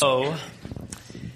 So,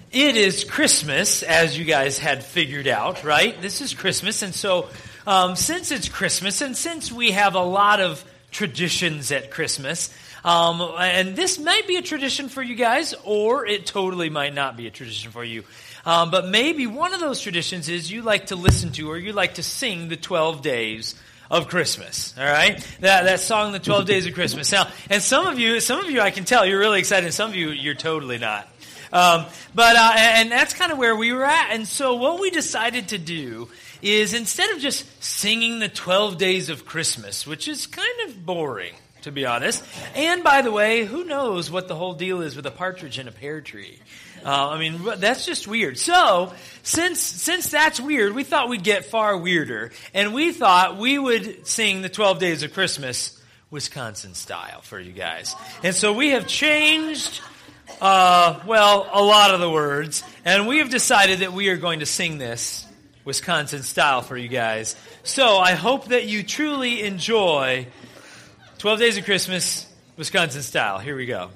it is Christmas, as you guys had figured out, right? This is Christmas, and so um, since it's Christmas, and since we have a lot of traditions at Christmas, um, and this might be a tradition for you guys, or it totally might not be a tradition for you. Um, but maybe one of those traditions is you like to listen to or you like to sing the 12 days of Christmas. All right, that that song, "The Twelve Days of Christmas." Now, and some of you, some of you, I can tell you're really excited. Some of you, you're totally not. Um, but uh, and that's kind of where we were at. And so, what we decided to do is instead of just singing the Twelve Days of Christmas, which is kind of boring to be honest. And by the way, who knows what the whole deal is with a partridge in a pear tree? Uh, I mean, that's just weird. So, since since that's weird, we thought we'd get far weirder, and we thought we would sing the Twelve Days of Christmas Wisconsin style for you guys. And so we have changed, uh, well, a lot of the words, and we have decided that we are going to sing this Wisconsin style for you guys. So I hope that you truly enjoy 12 Days of Christmas Wisconsin style. Here we go.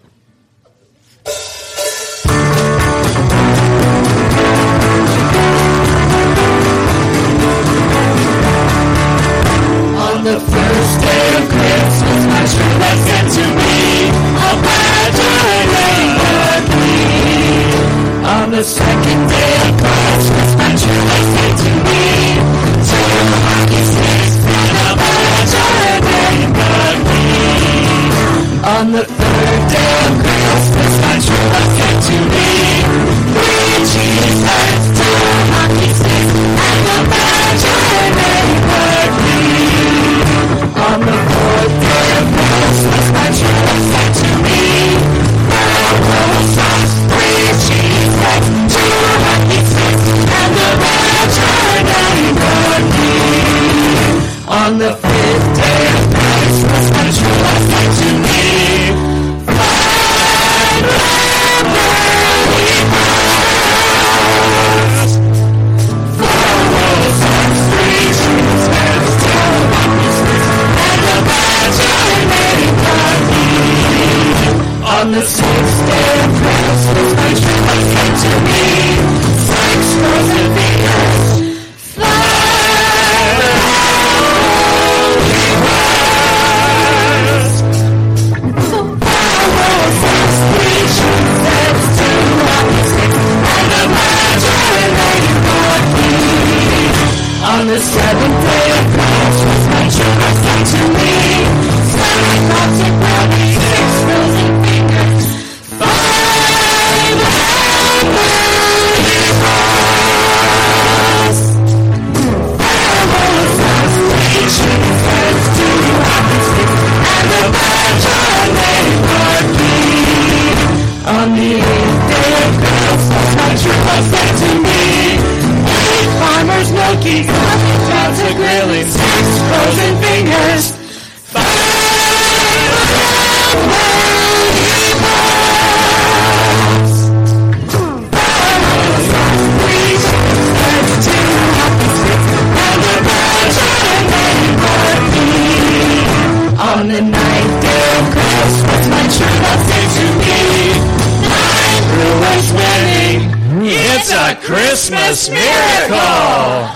Miracle!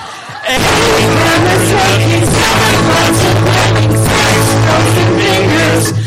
Eight farmers making seven loaves of wedding, frozen fingers,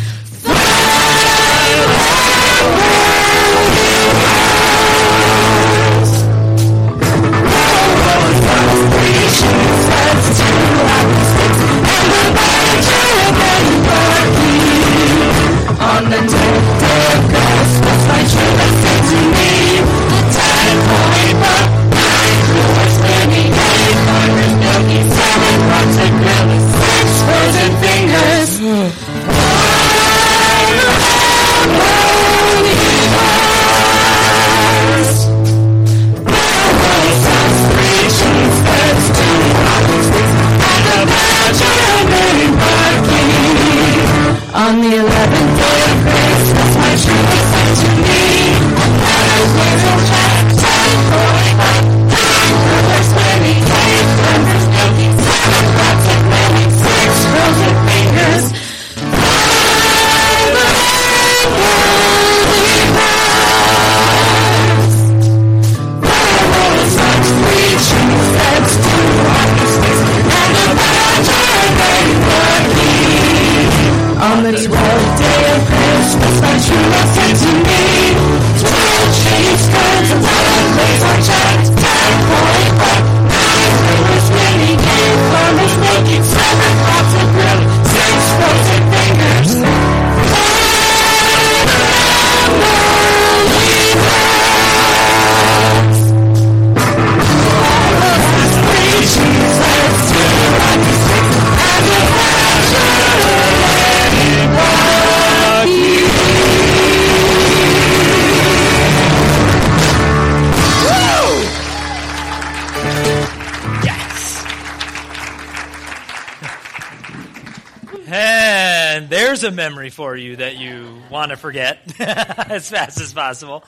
a memory for you that you want to forget as fast as possible.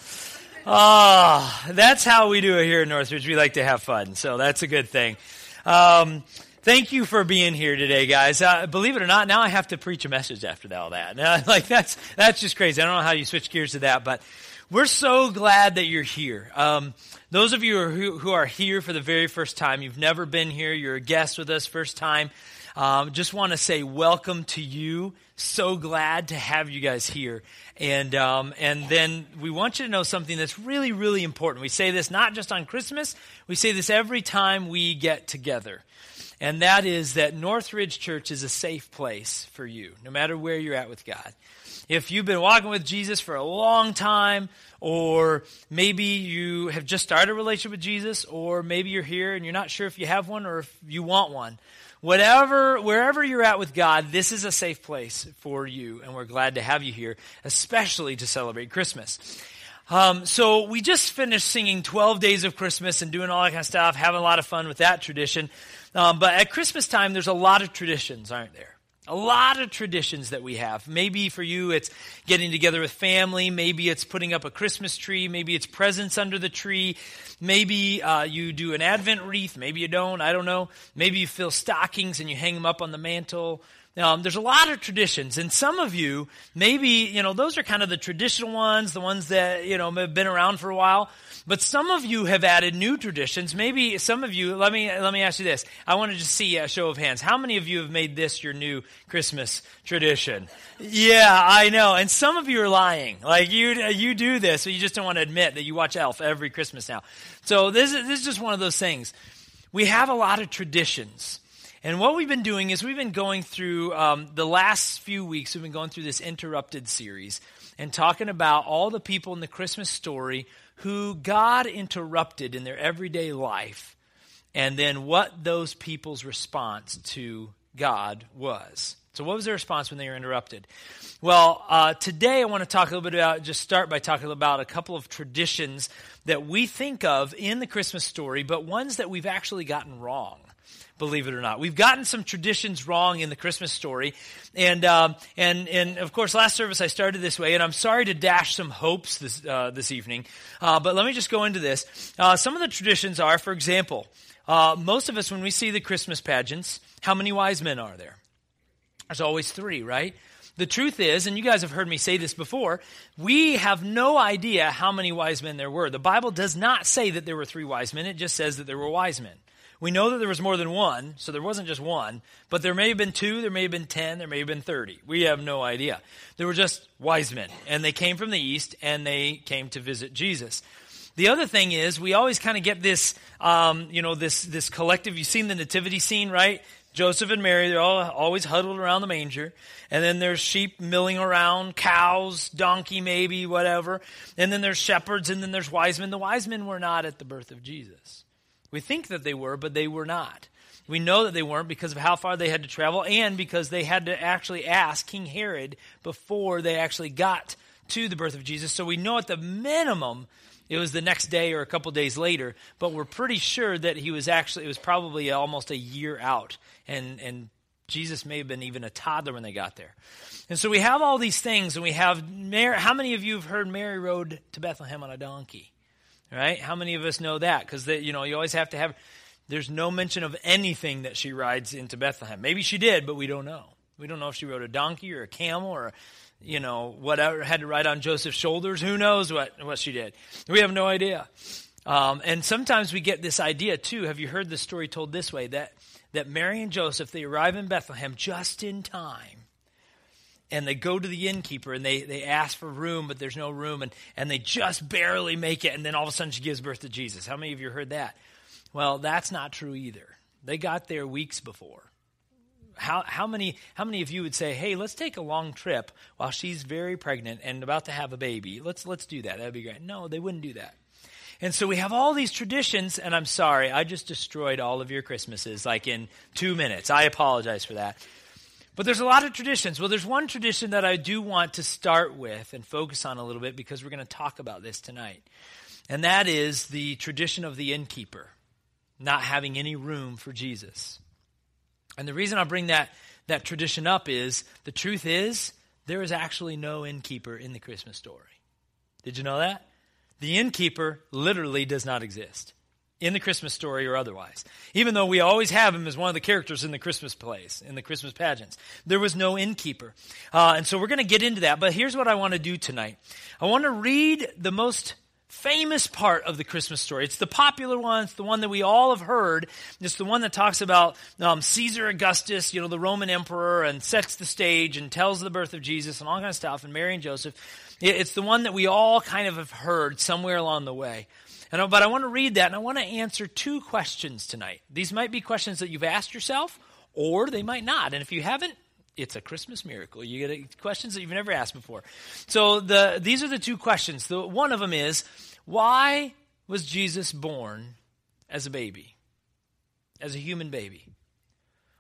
Oh, that's how we do it here in Northridge. We like to have fun, so that's a good thing. Um, thank you for being here today, guys. Uh, believe it or not, now I have to preach a message after all that. Uh, like that's that's just crazy. I don't know how you switch gears to that, but we're so glad that you're here. Um, those of you who, who are here for the very first time, you've never been here, you're a guest with us, first time. Um, just want to say welcome to you. So glad to have you guys here. And, um, and then we want you to know something that's really, really important. We say this not just on Christmas, we say this every time we get together. And that is that Northridge Church is a safe place for you, no matter where you're at with God. If you've been walking with Jesus for a long time, or maybe you have just started a relationship with Jesus, or maybe you're here and you're not sure if you have one or if you want one, whatever, wherever you're at with God, this is a safe place for you, and we're glad to have you here, especially to celebrate Christmas. Um, so we just finished singing 12 Days of Christmas and doing all that kind of stuff, having a lot of fun with that tradition. Um, but at Christmas time, there's a lot of traditions, aren't there? A lot of traditions that we have. Maybe for you, it's getting together with family. Maybe it's putting up a Christmas tree. Maybe it's presents under the tree. Maybe uh, you do an Advent wreath. Maybe you don't. I don't know. Maybe you fill stockings and you hang them up on the mantle. Um, there's a lot of traditions, and some of you, maybe, you know, those are kind of the traditional ones, the ones that, you know, have been around for a while. But some of you have added new traditions. Maybe some of you, let me, let me ask you this. I want to just see a show of hands. How many of you have made this your new Christmas tradition? Yeah, I know. And some of you are lying. Like you, you do this, but you just don't want to admit that you watch Elf every Christmas now. So this is, this is just one of those things. We have a lot of traditions. And what we've been doing is we've been going through um, the last few weeks, we've been going through this interrupted series and talking about all the people in the Christmas story who God interrupted in their everyday life, and then what those people's response to God was. So, what was their response when they were interrupted? Well, uh, today I want to talk a little bit about, just start by talking about a couple of traditions that we think of in the Christmas story, but ones that we've actually gotten wrong believe it or not. We've gotten some traditions wrong in the Christmas story. And, um, and, and of course, last service I started this way, and I'm sorry to dash some hopes this, uh, this evening, uh, but let me just go into this. Uh, some of the traditions are, for example, uh, most of us, when we see the Christmas pageants, how many wise men are there? There's always three, right? The truth is, and you guys have heard me say this before, we have no idea how many wise men there were. The Bible does not say that there were three wise men, it just says that there were wise men. We know that there was more than one, so there wasn't just one, but there may have been two, there may have been ten, there may have been thirty. We have no idea. There were just wise men, and they came from the east, and they came to visit Jesus. The other thing is, we always kind of get this, um, you know, this this collective. You've seen the nativity scene, right? Joseph and Mary, they're all always huddled around the manger. And then there's sheep milling around, cows, donkey maybe, whatever. And then there's shepherds, and then there's wise men. The wise men were not at the birth of Jesus. We think that they were, but they were not. We know that they weren't because of how far they had to travel and because they had to actually ask King Herod before they actually got to the birth of Jesus. So we know at the minimum it was the next day or a couple days later, but we're pretty sure that he was actually, it was probably almost a year out. And, and Jesus may have been even a toddler when they got there. And so we have all these things, and we have Mary. How many of you have heard Mary rode to Bethlehem on a donkey? Right? How many of us know that? Because you know you always have to have. There's no mention of anything that she rides into Bethlehem. Maybe she did, but we don't know. We don't know if she rode a donkey or a camel or, you know, whatever had to ride on Joseph's shoulders. Who knows what what she did? We have no idea. Um, and sometimes we get this idea too. Have you heard the story told this way that that Mary and Joseph they arrive in Bethlehem just in time and they go to the innkeeper and they, they ask for room, but there's no room, and, and they just barely make it, and then all of a sudden she gives birth to Jesus. How many of you heard that? Well, that's not true either. They got there weeks before. How, how, many, how many of you would say, hey, let's take a long trip while she's very pregnant and about to have a baby? Let's, let's do that. That'd be great. No, they wouldn't do that. And so we have all these traditions, and I'm sorry, I just destroyed all of your Christmases like in two minutes. I apologize for that. But there's a lot of traditions. Well, there's one tradition that I do want to start with and focus on a little bit because we're going to talk about this tonight. And that is the tradition of the innkeeper not having any room for Jesus. And the reason I bring that, that tradition up is the truth is there is actually no innkeeper in the Christmas story. Did you know that? The innkeeper literally does not exist in the Christmas story or otherwise. Even though we always have him as one of the characters in the Christmas plays, in the Christmas pageants. There was no innkeeper. Uh, and so we're going to get into that. But here's what I want to do tonight I want to read the most famous part of the Christmas story. It's the popular one. It's the one that we all have heard. It's the one that talks about um, Caesar Augustus, you know, the Roman emperor, and sets the stage and tells the birth of Jesus and all kind of stuff, and Mary and Joseph. It's the one that we all kind of have heard somewhere along the way. And, but I want to read that, and I want to answer two questions tonight. These might be questions that you've asked yourself, or they might not. And if you haven't, it's a Christmas miracle. You get questions that you've never asked before. So the, these are the two questions. The, one of them is, why was Jesus born as a baby? As a human baby?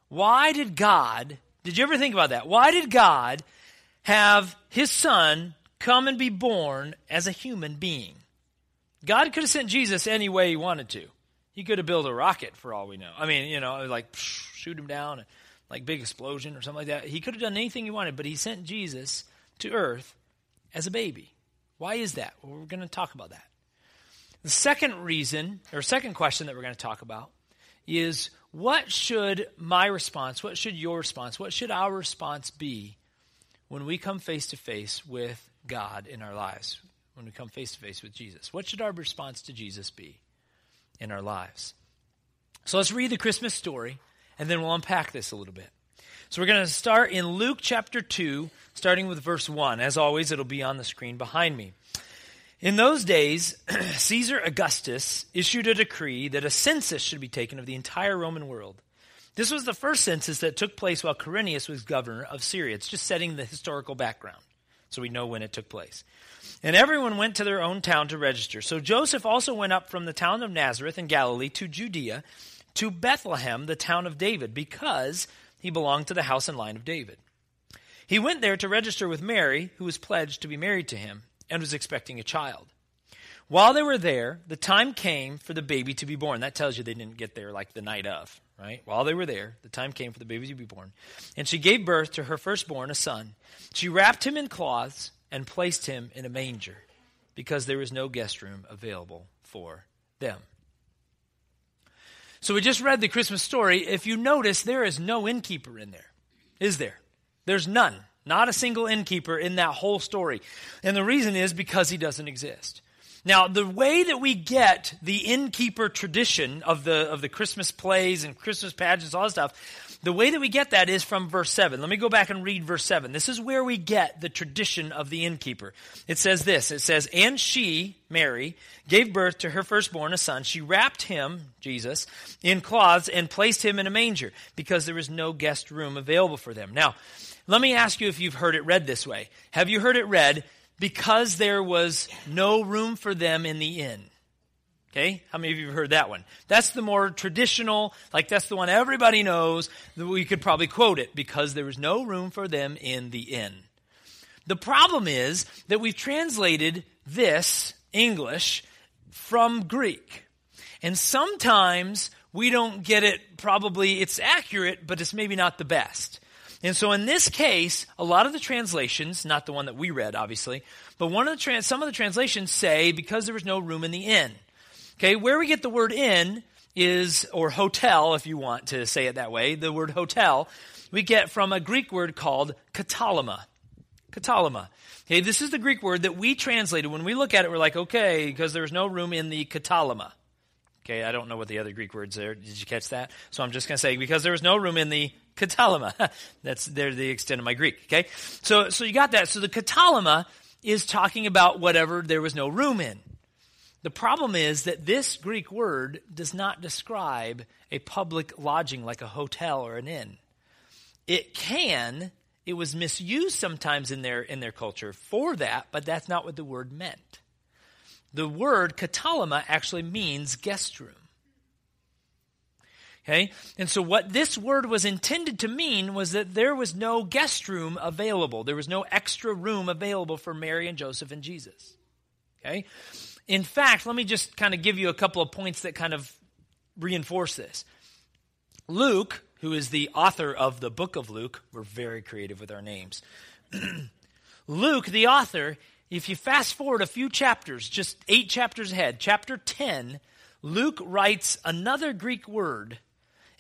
Why did God, did you ever think about that? Why did God have his son come and be born as a human being? God could have sent Jesus any way he wanted to. He could have built a rocket for all we know. I mean, you know, like shoot him down, like big explosion or something like that. He could have done anything he wanted, but he sent Jesus to earth as a baby. Why is that? Well, we're going to talk about that. The second reason, or second question that we're going to talk about, is what should my response, what should your response, what should our response be when we come face to face with God in our lives? When we come face to face with Jesus? What should our response to Jesus be in our lives? So let's read the Christmas story, and then we'll unpack this a little bit. So we're going to start in Luke chapter 2, starting with verse 1. As always, it'll be on the screen behind me. In those days, Caesar Augustus issued a decree that a census should be taken of the entire Roman world. This was the first census that took place while Quirinius was governor of Syria. It's just setting the historical background so we know when it took place. And everyone went to their own town to register. So Joseph also went up from the town of Nazareth in Galilee to Judea, to Bethlehem, the town of David, because he belonged to the house and line of David. He went there to register with Mary, who was pledged to be married to him and was expecting a child. While they were there, the time came for the baby to be born. That tells you they didn't get there like the night of, right? While they were there, the time came for the baby to be born. And she gave birth to her firstborn, a son. She wrapped him in cloths and placed him in a manger because there was no guest room available for them. So we just read the Christmas story. If you notice, there is no innkeeper in there, is there? There's none. Not a single innkeeper in that whole story. And the reason is because he doesn't exist. Now, the way that we get the innkeeper tradition of the, of the Christmas plays and Christmas pageants, all that stuff, the way that we get that is from verse 7. Let me go back and read verse 7. This is where we get the tradition of the innkeeper. It says this It says, And she, Mary, gave birth to her firstborn, a son. She wrapped him, Jesus, in cloths and placed him in a manger because there was no guest room available for them. Now, let me ask you if you've heard it read this way. Have you heard it read, because there was no room for them in the inn? Okay? How many of you have heard that one? That's the more traditional, like that's the one everybody knows. We could probably quote it because there was no room for them in the inn. The problem is that we've translated this English from Greek. And sometimes we don't get it, probably it's accurate, but it's maybe not the best. And so in this case, a lot of the translations, not the one that we read, obviously, but one of the trans- some of the translations say because there was no room in the inn. Okay, where we get the word inn is, or hotel, if you want to say it that way, the word hotel, we get from a Greek word called katalama. Katalama. Okay, this is the Greek word that we translated. When we look at it, we're like, okay, because there's no room in the katalama. Okay, I don't know what the other Greek words are. Did you catch that? So I'm just going to say, because there was no room in the katalama. That's there the extent of my Greek. Okay, so so you got that. So the katalama is talking about whatever there was no room in. The problem is that this Greek word does not describe a public lodging like a hotel or an inn. It can, it was misused sometimes in their, in their culture for that, but that's not what the word meant. The word katalama actually means guest room. Okay? And so what this word was intended to mean was that there was no guest room available. There was no extra room available for Mary and Joseph and Jesus. Okay? In fact, let me just kind of give you a couple of points that kind of reinforce this. Luke, who is the author of the book of Luke, we're very creative with our names. Luke, the author, if you fast forward a few chapters, just eight chapters ahead, chapter 10, Luke writes another Greek word,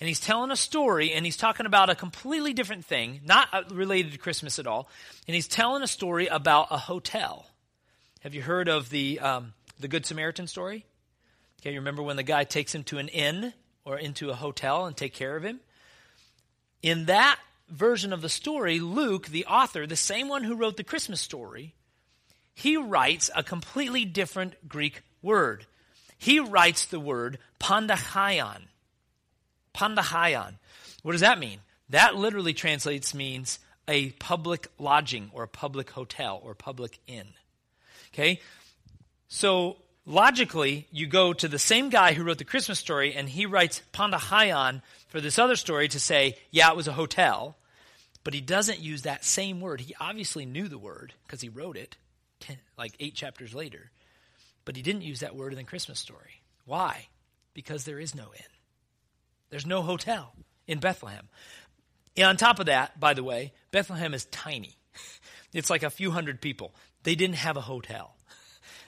and he's telling a story, and he's talking about a completely different thing, not uh, related to Christmas at all, and he's telling a story about a hotel. Have you heard of the, um, the Good Samaritan story? Okay, you remember when the guy takes him to an inn or into a hotel and take care of him? In that version of the story, Luke, the author, the same one who wrote the Christmas story, he writes a completely different Greek word. He writes the word pandachaion. Pandachaion. What does that mean? That literally translates means a public lodging or a public hotel or public inn. Okay? So logically, you go to the same guy who wrote the Christmas story and he writes pandachaion for this other story to say, yeah, it was a hotel. But he doesn't use that same word. He obviously knew the word because he wrote it ten, like eight chapters later. But he didn't use that word in the Christmas story. Why? Because there is no inn. There's no hotel in Bethlehem. And on top of that, by the way, Bethlehem is tiny. It's like a few hundred people. They didn't have a hotel.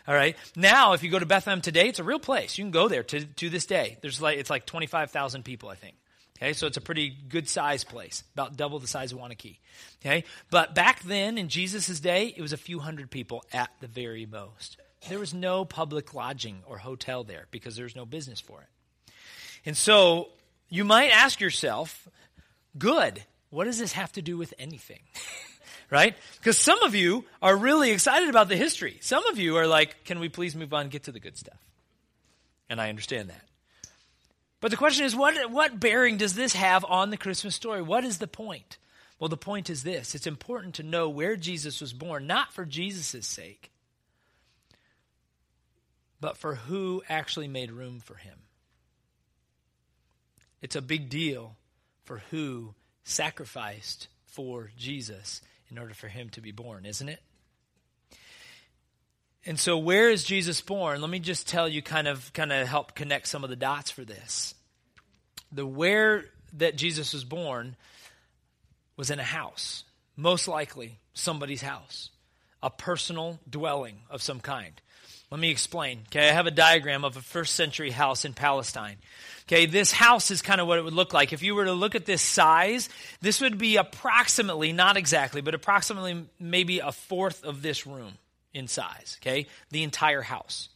All right. Now, if you go to Bethlehem today, it's a real place. You can go there to, to this day. There's like it's like 25,000 people, I think. Okay, so it's a pretty good size place, about double the size of Waunakee. Okay, but back then in Jesus' day, it was a few hundred people at the very most. There was no public lodging or hotel there because there's no business for it. And so you might ask yourself, good, what does this have to do with anything? right? Because some of you are really excited about the history. Some of you are like, can we please move on, get to the good stuff? And I understand that. But the question is, what, what bearing does this have on the Christmas story? What is the point? Well, the point is this it's important to know where Jesus was born, not for Jesus' sake, but for who actually made room for him. It's a big deal for who sacrificed for Jesus in order for him to be born, isn't it? And so where is Jesus born? Let me just tell you kind of kind of help connect some of the dots for this. The where that Jesus was born was in a house, most likely somebody's house, a personal dwelling of some kind. Let me explain. Okay, I have a diagram of a first century house in Palestine. Okay, this house is kind of what it would look like. If you were to look at this size, this would be approximately, not exactly, but approximately maybe a fourth of this room in size, okay? The entire house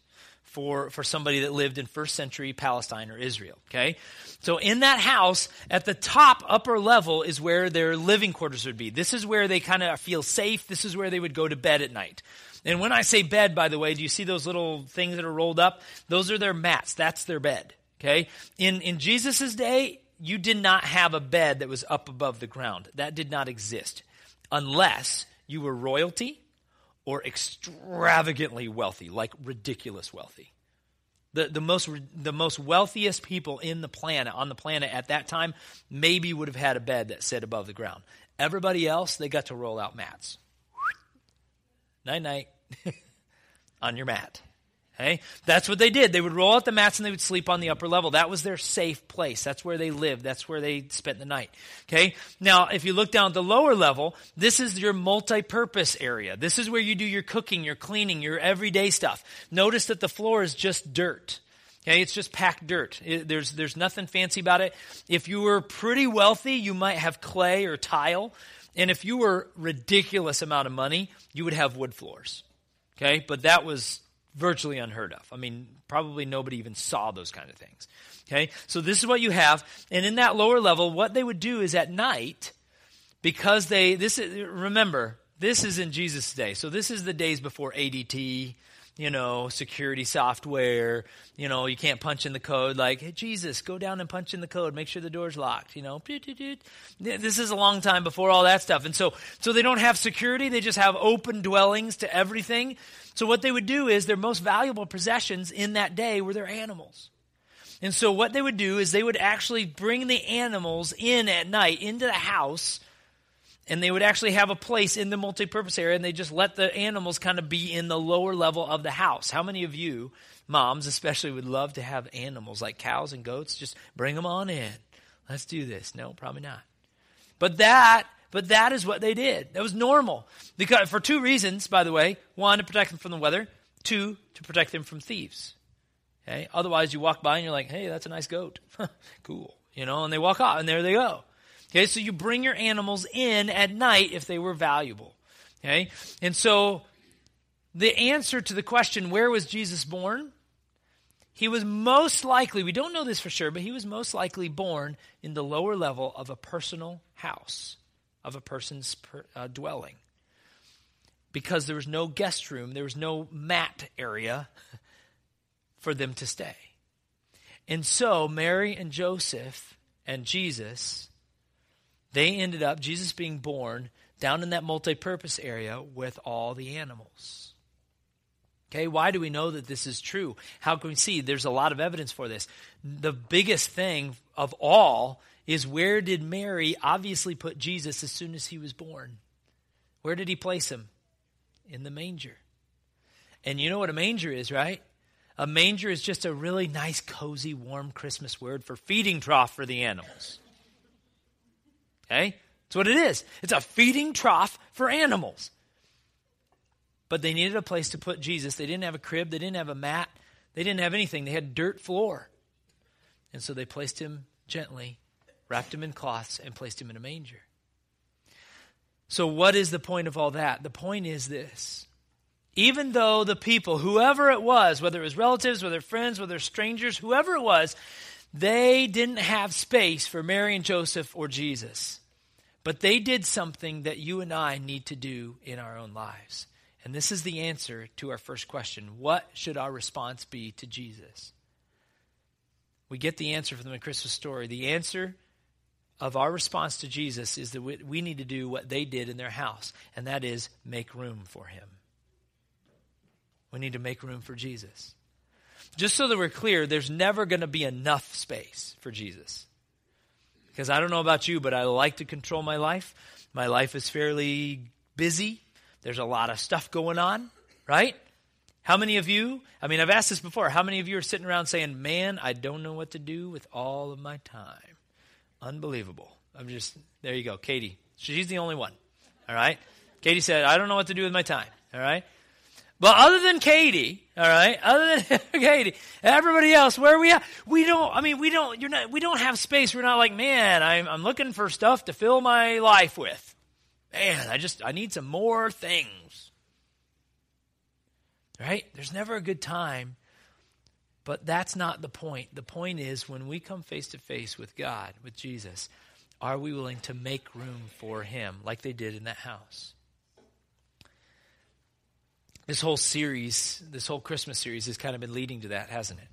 for, for somebody that lived in first century Palestine or Israel, okay? So in that house, at the top, upper level, is where their living quarters would be. This is where they kind of feel safe. This is where they would go to bed at night. And when I say bed, by the way, do you see those little things that are rolled up? Those are their mats. That's their bed, okay? In, in Jesus' day, you did not have a bed that was up above the ground. That did not exist unless you were royalty or extravagantly wealthy, like ridiculous wealthy. The, the, most, the most wealthiest people in the planet, on the planet at that time, maybe would have had a bed that sat above the ground. Everybody else, they got to roll out mats. Night night on your mat. Okay? That's what they did. They would roll out the mats and they would sleep on the upper level. That was their safe place. That's where they lived. That's where they spent the night. Okay? Now, if you look down at the lower level, this is your multi-purpose area. This is where you do your cooking, your cleaning, your everyday stuff. Notice that the floor is just dirt. Okay, it's just packed dirt. It, there's, there's nothing fancy about it. If you were pretty wealthy, you might have clay or tile. And if you were ridiculous amount of money, you would have wood floors. Okay, but that was virtually unheard of. I mean, probably nobody even saw those kind of things. Okay? So this is what you have. And in that lower level, what they would do is at night, because they, this is, remember, this is in Jesus' day. So this is the days before ADT, you know, security software. You know, you can't punch in the code like, hey, Jesus, go down and punch in the code. Make sure the door's locked. You know, this is a long time before all that stuff. And so, so they don't have security. They just have open dwellings to everything. So what they would do is their most valuable possessions in that day were their animals. And so what they would do is they would actually bring the animals in at night into the house and they would actually have a place in the multi-purpose area and they just let the animals kind of be in the lower level of the house how many of you moms especially would love to have animals like cows and goats just bring them on in let's do this no probably not but that but that is what they did. That was normal. Because, for two reasons, by the way. One, to protect them from the weather. Two, to protect them from thieves. Okay? Otherwise, you walk by and you're like, hey, that's a nice goat. cool. You know, and they walk off, and there they go. Okay, so you bring your animals in at night if they were valuable. Okay? And so the answer to the question, where was Jesus born? He was most likely, we don't know this for sure, but he was most likely born in the lower level of a personal house, of a person's per, uh, dwelling. Because there was no guest room, there was no mat area for them to stay. And so Mary and Joseph and Jesus, they ended up, Jesus being born, down in that multi purpose area with all the animals. Okay, why do we know that this is true? How can we see? There's a lot of evidence for this. The biggest thing of all is where did Mary obviously put Jesus as soon as he was born? Where did he place him? In the manger. And you know what a manger is, right? A manger is just a really nice, cozy, warm Christmas word for feeding trough for the animals. Okay? That's what it is. It's a feeding trough for animals. But they needed a place to put Jesus. They didn't have a crib, they didn't have a mat, they didn't have anything. They had dirt floor. And so they placed him gently, wrapped him in cloths, and placed him in a manger. So, what is the point of all that? The point is this. Even though the people, whoever it was, whether it was relatives, whether friends, whether strangers, whoever it was, they didn't have space for Mary and Joseph or Jesus. But they did something that you and I need to do in our own lives. And this is the answer to our first question What should our response be to Jesus? We get the answer from the Christmas story. The answer of our response to Jesus is that we need to do what they did in their house, and that is make room for him. We need to make room for Jesus. Just so that we're clear, there's never going to be enough space for Jesus. Because I don't know about you, but I like to control my life. My life is fairly busy. There's a lot of stuff going on, right? How many of you, I mean, I've asked this before, how many of you are sitting around saying, man, I don't know what to do with all of my time? Unbelievable. I'm just, there you go. Katie. She's the only one. All right? Katie said, I don't know what to do with my time. All right? Well, other than Katie, all right, other than Katie, everybody else, where are we at? We don't. I mean, we don't. You're not. We don't have space. We're not like, man. I'm, I'm looking for stuff to fill my life with man, I just, I need some more things. Right? There's never a good time, but that's not the point. The point is when we come face to face with God, with Jesus, are we willing to make room for Him like they did in that house? This whole series, this whole Christmas series has kind of been leading to that, hasn't it?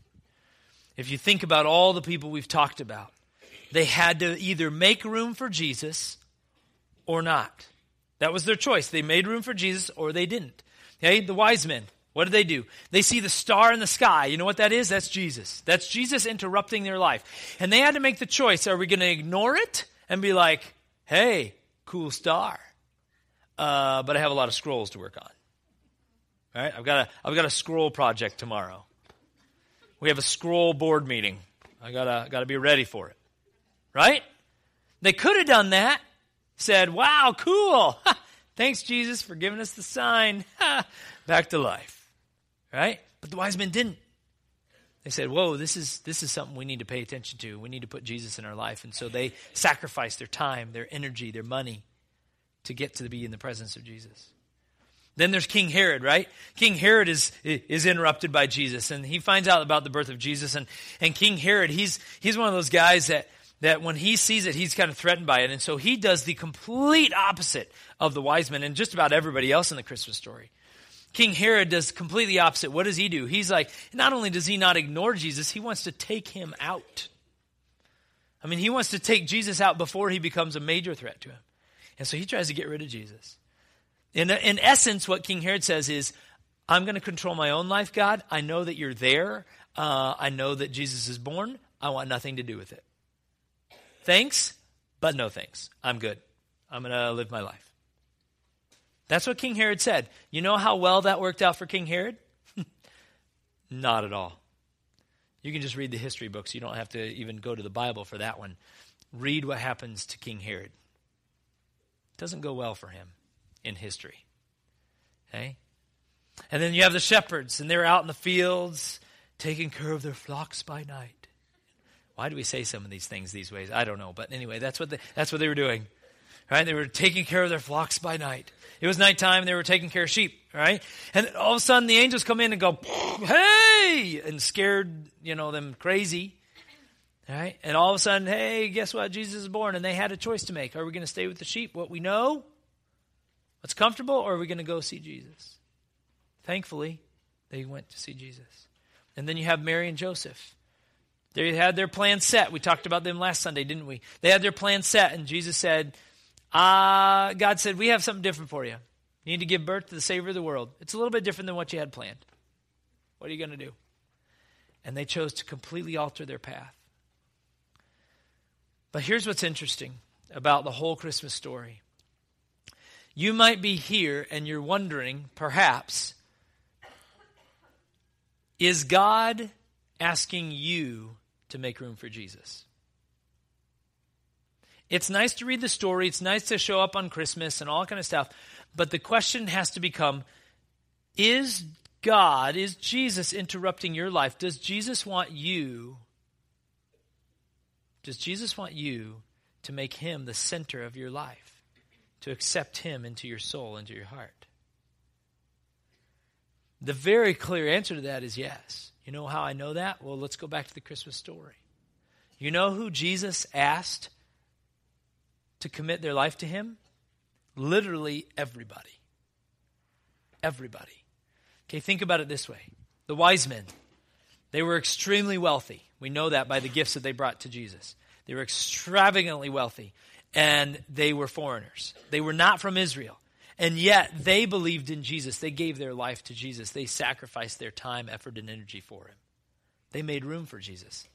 If you think about all the people we've talked about, they had to either make room for Jesus or not. That was their choice. They made room for Jesus or they didn't. Okay, the wise men, what did they do? They see the star in the sky. You know what that is? That's Jesus. That's Jesus interrupting their life. And they had to make the choice are we going to ignore it and be like, hey, cool star? Uh, but I have a lot of scrolls to work on. Right, I've got a, I've got a scroll project tomorrow. We have a scroll board meeting. I gotta, gotta be ready for it. Right? They could have done that said, Wow, cool. Thanks, Jesus, for giving us the sign. Back to life. Right? But the wise men didn't. They said, Whoa, this is, this is something we need to pay attention to. We need to put Jesus in our life. And so they sacrificed their time, their energy, their money to get to be in the presence of Jesus. Then there's King Herod, right? King Herod is, is interrupted by Jesus, and he finds out about the birth of Jesus. And, and King Herod, he's, he's one of those guys that that when he sees it, he's kind of threatened by it. And so he does the complete opposite of the wise men and just about everybody else in the Christmas story. King Herod does completely opposite. What does he do? He's like, not only does he not ignore Jesus, he wants to take him out. I mean, he wants to take Jesus out before he becomes a major threat to him. And so he tries to get rid of Jesus. In, in essence, what King Herod says is, I'm going to control my own life, God. I know that you're there. Uh, I know that Jesus is born. I want nothing to do with it. Thanks, but no thanks. I'm good. I'm going to live my life. That's what King Herod said. You know how well that worked out for King Herod? Not at all. You can just read the history books. You don't have to even go to the Bible for that one. Read what happens to King Herod. It doesn't go well for him in history. Okay? And then you have the shepherds, and they're out in the fields taking care of their flocks by night. Why do we say some of these things these ways? I don't know. But anyway, that's what, they, that's what they were doing. Right? They were taking care of their flocks by night. It was nighttime, they were taking care of sheep, right? And all of a sudden the angels come in and go, hey! And scared, you know, them crazy. Right? And all of a sudden, hey, guess what? Jesus is born. And they had a choice to make. Are we going to stay with the sheep, what we know, what's comfortable, or are we going to go see Jesus? Thankfully, they went to see Jesus. And then you have Mary and Joseph. They had their plan set. We talked about them last Sunday, didn't we? They had their plan set, and Jesus said, uh, God said, We have something different for you. You need to give birth to the Savior of the world. It's a little bit different than what you had planned. What are you going to do? And they chose to completely alter their path. But here's what's interesting about the whole Christmas story. You might be here and you're wondering, perhaps, is God asking you to make room for Jesus? It's nice to read the story, it's nice to show up on Christmas and all kind of stuff, but the question has to become is God, is Jesus interrupting your life? Does Jesus want you does Jesus want you to make him the center of your life? To accept him into your soul, into your heart? The very clear answer to that is yes. You know how I know that? Well, let's go back to the Christmas story. You know who Jesus asked to commit their life to him? Literally everybody. Everybody. Okay, think about it this way the wise men, they were extremely wealthy. We know that by the gifts that they brought to Jesus. They were extravagantly wealthy, and they were foreigners. They were not from Israel. And yet, they believed in Jesus. They gave their life to Jesus. They sacrificed their time, effort, and energy for him. They made room for Jesus.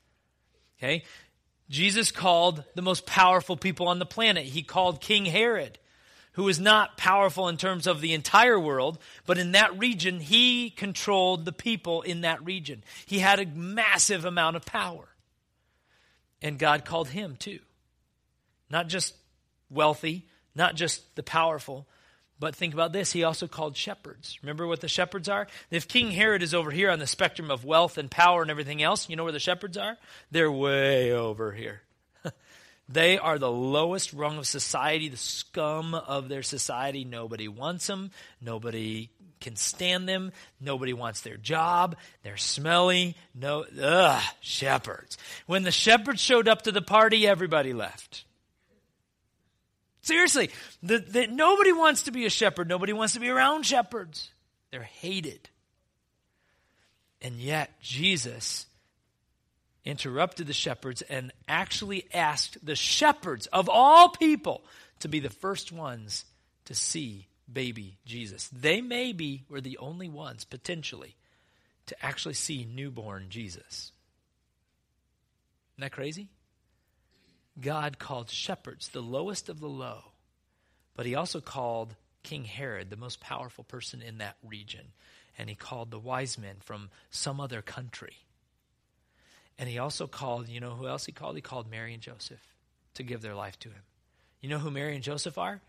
Okay? Jesus called the most powerful people on the planet. He called King Herod, who was not powerful in terms of the entire world, but in that region, he controlled the people in that region. He had a massive amount of power. And God called him too. Not just wealthy, not just the powerful, but think about this. He also called shepherds. Remember what the shepherds are? If King Herod is over here on the spectrum of wealth and power and everything else, you know where the shepherds are? They're way over here. they are the lowest rung of society, the scum of their society. Nobody wants them. Nobody can stand them. Nobody wants their job. They're smelly. No, ugh, shepherds. When the shepherds showed up to the party, everybody left. Seriously, the, the, nobody wants to be a shepherd. Nobody wants to be around shepherds. They're hated. And yet, Jesus interrupted the shepherds and actually asked the shepherds of all people to be the first ones to see baby Jesus. They maybe were the only ones, potentially, to actually see newborn Jesus. Isn't that crazy? God called shepherds the lowest of the low, but he also called King Herod the most powerful person in that region. And he called the wise men from some other country. And he also called, you know who else he called? He called Mary and Joseph to give their life to him. You know who Mary and Joseph are?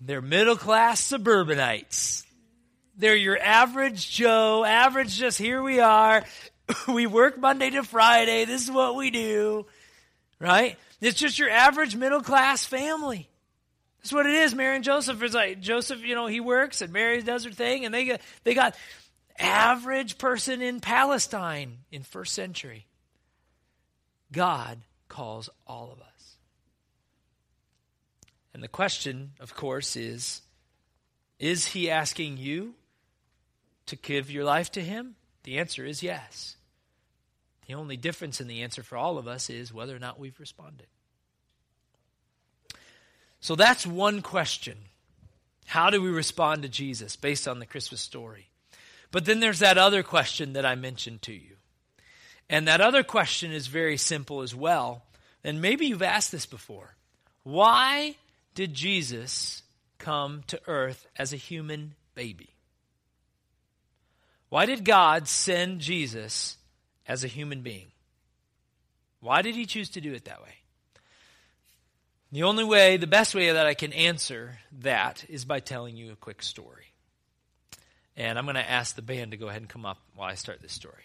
They're middle class suburbanites. They're your average Joe, average just here we are. we work Monday to Friday. This is what we do right? It's just your average middle class family. That's what it is. Mary and Joseph is like Joseph, you know, he works and Mary does her thing, and they got they got average person in Palestine in first century. God calls all of us. And the question, of course, is is he asking you to give your life to him? The answer is yes. The only difference in the answer for all of us is whether or not we've responded. So that's one question. How do we respond to Jesus based on the Christmas story? But then there's that other question that I mentioned to you. And that other question is very simple as well. And maybe you've asked this before. Why did Jesus come to earth as a human baby? Why did God send Jesus as a human being. Why did he choose to do it that way? The only way, the best way that I can answer that is by telling you a quick story. And I'm going to ask the band to go ahead and come up while I start this story.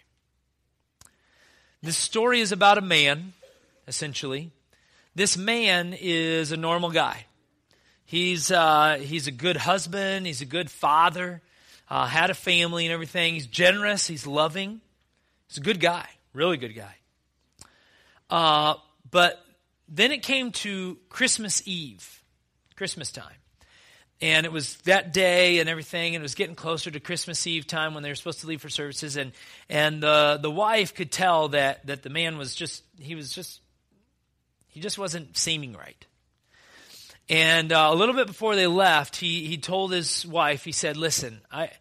This story is about a man, essentially. This man is a normal guy. He's, uh, he's a good husband, he's a good father, uh, had a family and everything. He's generous, he's loving. He's a good guy, really good guy. Uh, but then it came to Christmas Eve, Christmas time. And it was that day and everything, and it was getting closer to Christmas Eve time when they were supposed to leave for services. And, and uh, the wife could tell that, that the man was just, he was just, he just wasn't seeming right. And uh, a little bit before they left, he, he told his wife, he said, Listen, I,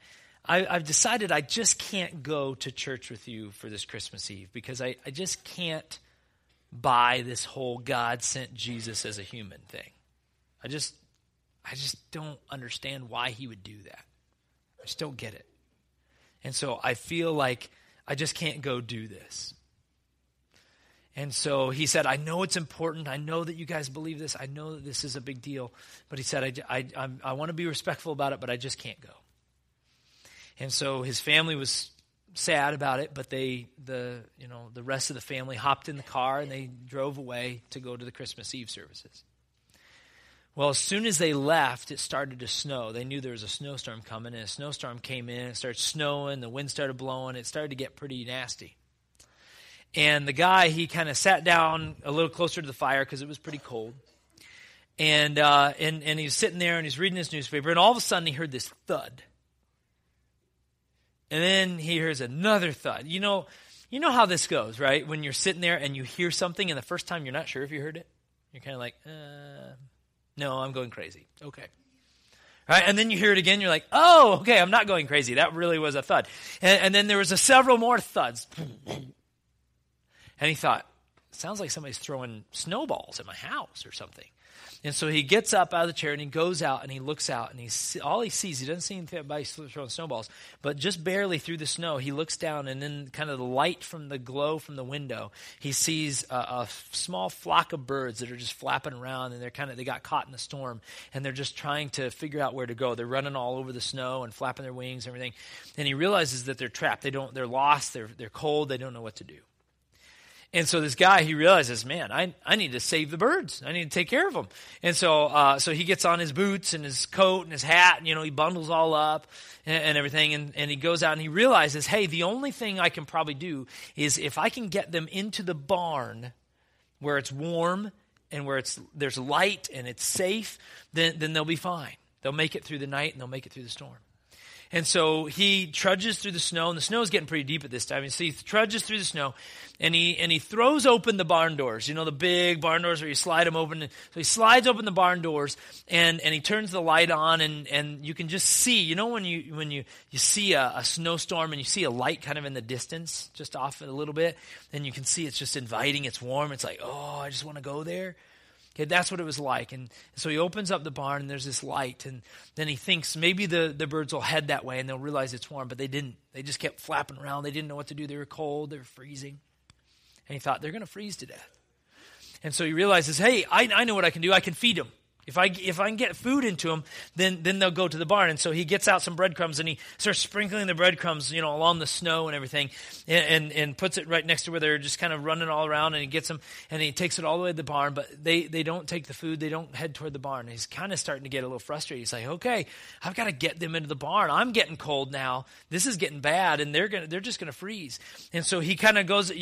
I, have decided I just can't go to church with you for this Christmas Eve because I, I just can't buy this whole God sent Jesus as a human thing. I just, I just don't understand why he would do that. I just don't get it. And so I feel like I just can't go do this. And so he said, I know it's important. I know that you guys believe this. I know that this is a big deal. But he said, I, I, I, I want to be respectful about it, but I just can't go. And so his family was sad about it, but they, the, you know, the rest of the family hopped in the car and they drove away to go to the Christmas Eve services. Well, as soon as they left, it started to snow. They knew there was a snowstorm coming, and a snowstorm came in. It started snowing. The wind started blowing. It started to get pretty nasty. And the guy, he kind of sat down a little closer to the fire because it was pretty cold. And, uh, and, and he was sitting there and he's reading his newspaper. And all of a sudden, he heard this thud. And then he hears another thud. You know, you know how this goes, right? When you're sitting there and you hear something, and the first time you're not sure if you heard it, you're kind of like, uh, no, I'm going crazy. Okay. Right? And then you hear it again, you're like, oh, okay, I'm not going crazy. That really was a thud. And, and then there was a several more thuds. And he thought, sounds like somebody's throwing snowballs at my house or something. And so he gets up out of the chair and he goes out and he looks out and he all he sees he doesn't see anybody throwing snowballs, but just barely through the snow he looks down and then kind of the light from the glow from the window he sees a, a small flock of birds that are just flapping around and they're kind of they got caught in the storm and they're just trying to figure out where to go. They're running all over the snow and flapping their wings and everything, and he realizes that they're trapped. They don't they're lost. They're they're cold. They don't know what to do. And so this guy, he realizes, man, I, I need to save the birds. I need to take care of them. And so, uh, so he gets on his boots and his coat and his hat, and, you know, he bundles all up and, and everything. And, and he goes out and he realizes, hey, the only thing I can probably do is if I can get them into the barn where it's warm and where it's, there's light and it's safe, then, then they'll be fine. They'll make it through the night and they'll make it through the storm. And so he trudges through the snow, and the snow is getting pretty deep at this time. And so he trudges through the snow, and he and he throws open the barn doors. You know the big barn doors where you slide them open. So he slides open the barn doors, and and he turns the light on, and and you can just see. You know when you when you you see a, a snowstorm and you see a light kind of in the distance, just off a little bit, and you can see it's just inviting. It's warm. It's like oh, I just want to go there. Okay, that's what it was like. And so he opens up the barn and there's this light. And then he thinks maybe the, the birds will head that way and they'll realize it's warm, but they didn't. They just kept flapping around. They didn't know what to do. They were cold. They were freezing. And he thought, they're going to freeze to death. And so he realizes, hey, I, I know what I can do. I can feed them. If I, if I can get food into them, then, then they'll go to the barn. And so he gets out some breadcrumbs and he starts sprinkling the breadcrumbs, you know, along the snow and everything and, and, and, puts it right next to where they're just kind of running all around and he gets them and he takes it all the way to the barn, but they, they don't take the food. They don't head toward the barn. He's kind of starting to get a little frustrated. He's like, okay, I've got to get them into the barn. I'm getting cold now. This is getting bad and they're going to, they're just going to freeze. And so he kind of goes,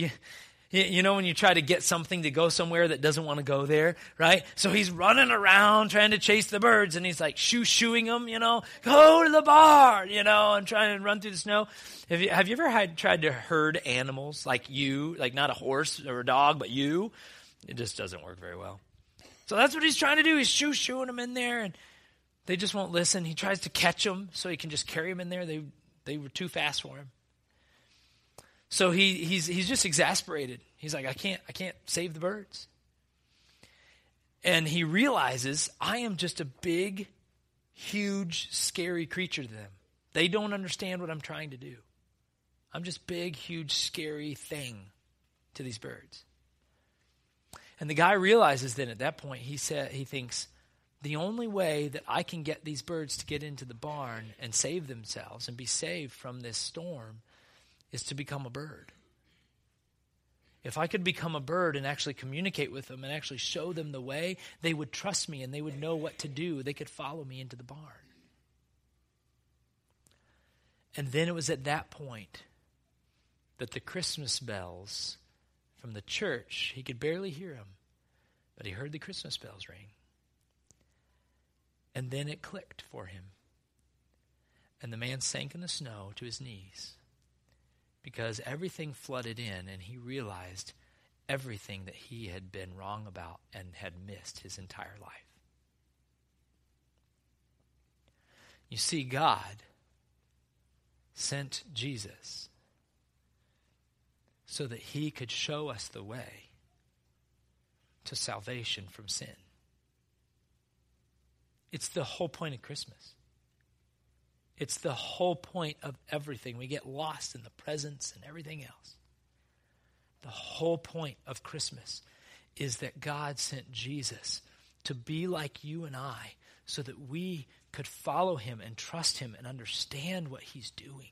you know, when you try to get something to go somewhere that doesn't want to go there, right? So he's running around trying to chase the birds and he's like shoo shooing them, you know, go to the bar, you know, and trying to run through the snow. Have you, have you ever had, tried to herd animals like you, like not a horse or a dog, but you? It just doesn't work very well. So that's what he's trying to do. He's shoo shooing them in there and they just won't listen. He tries to catch them so he can just carry them in there. They, they were too fast for him. So he, he's, he's just exasperated. He's like, I can't, I can't save the birds. And he realizes, I am just a big, huge, scary creature to them. They don't understand what I'm trying to do. I'm just big, huge, scary thing to these birds. And the guy realizes then at that point, he said, he thinks, the only way that I can get these birds to get into the barn and save themselves and be saved from this storm is to become a bird. If I could become a bird and actually communicate with them and actually show them the way, they would trust me and they would know what to do. They could follow me into the barn. And then it was at that point that the Christmas bells from the church, he could barely hear them, but he heard the Christmas bells ring. And then it clicked for him. And the man sank in the snow to his knees because everything flooded in and he realized everything that he had been wrong about and had missed his entire life. You see, God sent Jesus so that he could show us the way to salvation from sin. It's the whole point of Christmas. It's the whole point of everything. We get lost in the presents and everything else. The whole point of Christmas is that God sent Jesus to be like you and I so that we could follow him and trust him and understand what he's doing.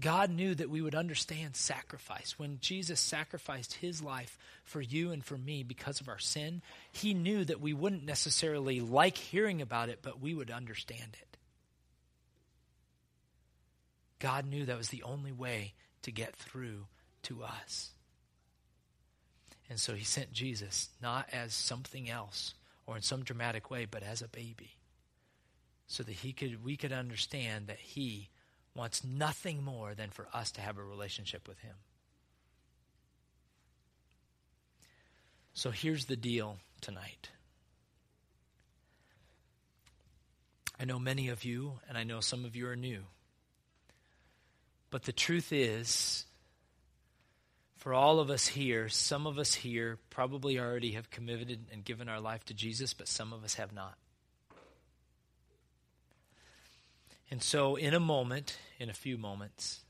God knew that we would understand sacrifice. When Jesus sacrificed his life for you and for me because of our sin, he knew that we wouldn't necessarily like hearing about it, but we would understand it. God knew that was the only way to get through to us. And so he sent Jesus not as something else or in some dramatic way, but as a baby. So that he could we could understand that he wants nothing more than for us to have a relationship with him. So here's the deal tonight. I know many of you, and I know some of you are new. But the truth is, for all of us here, some of us here probably already have committed and given our life to Jesus, but some of us have not. And so, in a moment, in a few moments,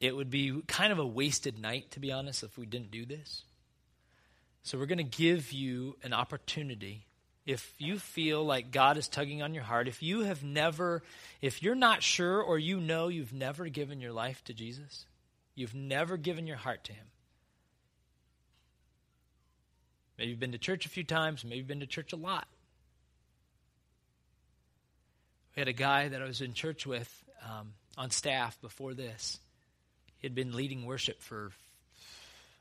it would be kind of a wasted night, to be honest, if we didn't do this. So, we're going to give you an opportunity. If you feel like God is tugging on your heart, if you have never, if you're not sure or you know you've never given your life to Jesus, you've never given your heart to Him. Maybe you've been to church a few times, maybe you've been to church a lot. We had a guy that I was in church with um, on staff before this. He had been leading worship for,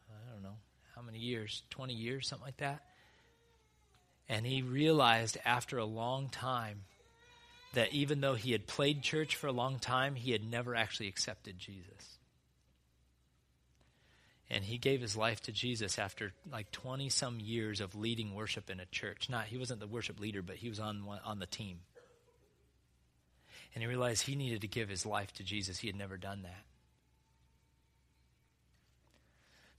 I don't know, how many years? 20 years, something like that. And he realized after a long time that even though he had played church for a long time, he had never actually accepted Jesus. And he gave his life to Jesus after like 20 some years of leading worship in a church. Not, he wasn't the worship leader, but he was on, on the team and he realized he needed to give his life to Jesus. He had never done that.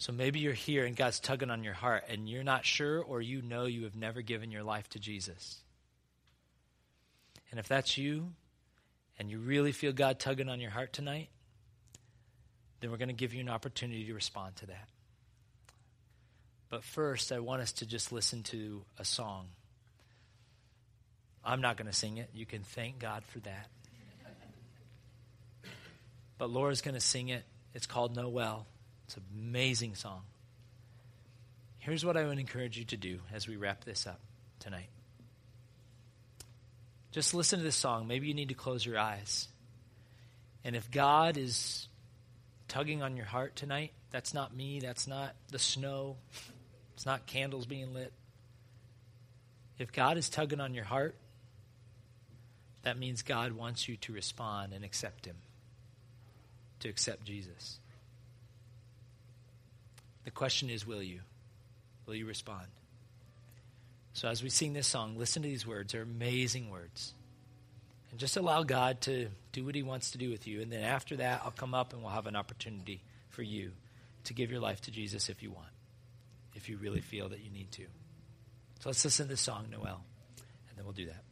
So maybe you're here and God's tugging on your heart and you're not sure or you know you have never given your life to Jesus. And if that's you and you really feel God tugging on your heart tonight, then we're going to give you an opportunity to respond to that. But first, I want us to just listen to a song. I'm not going to sing it. You can thank God for that but Laura's going to sing it. It's called Noel. It's an amazing song. Here's what I would encourage you to do as we wrap this up tonight. Just listen to this song. Maybe you need to close your eyes. And if God is tugging on your heart tonight, that's not me, that's not the snow, it's not candles being lit. If God is tugging on your heart, that means God wants you to respond and accept Him to accept Jesus. The question is will you? Will you respond? So as we sing this song, listen to these words. They're amazing words. And just allow God to do what He wants to do with you. And then after that, I'll come up and we'll have an opportunity for you to give your life to Jesus if you want, if you really feel that you need to. So let's listen to this song, Noel, and then we'll do that.